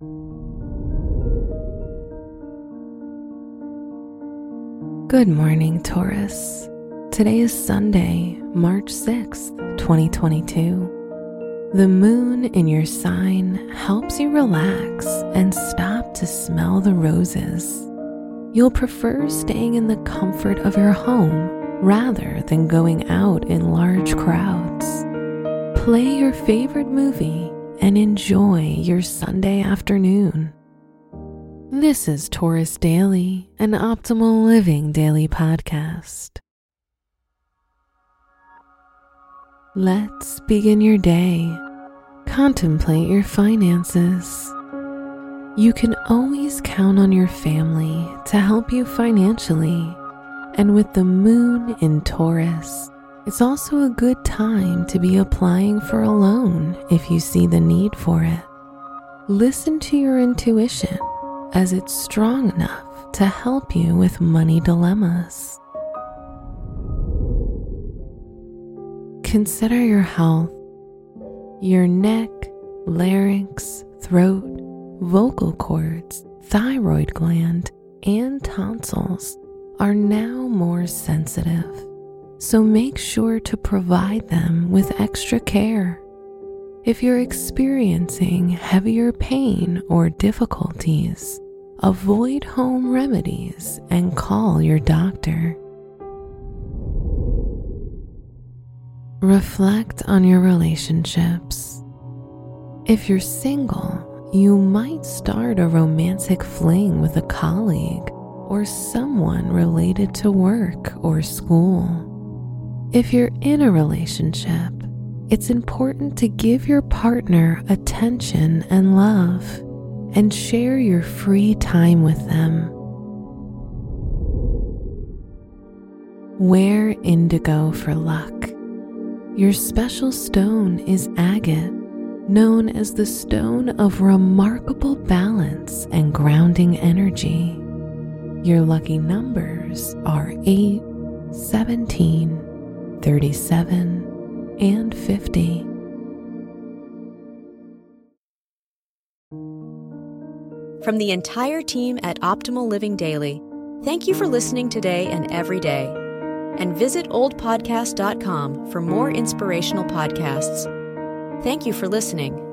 Good morning, Taurus. Today is Sunday, March 6th, 2022. The moon in your sign helps you relax and stop to smell the roses. You'll prefer staying in the comfort of your home rather than going out in large crowds. Play your favorite movie and enjoy your Sunday afternoon. This is Taurus Daily, an optimal living daily podcast. Let's begin your day. Contemplate your finances. You can always count on your family to help you financially, and with the moon in Taurus, it's also a good time to be applying for a loan if you see the need for it. Listen to your intuition as it's strong enough to help you with money dilemmas. Consider your health. Your neck, larynx, throat, vocal cords, thyroid gland, and tonsils are now more sensitive, so make sure to provide them with extra care. If you're experiencing heavier pain or difficulties, avoid home remedies and call your doctor. Reflect on your relationships. If you're single, you might start a romantic fling with a colleague or someone related to work or school. If you're in a relationship, it's important to give your partner attention and love and share your free time with them. Wear indigo for luck. Your special stone is agate, known as the stone of remarkable balance and grounding energy. Your lucky numbers are 8, 17, 37, and 50. From the entire team at Optimal Living Daily, thank you for listening today and every day. And visit oldpodcast.com for more inspirational podcasts. Thank you for listening.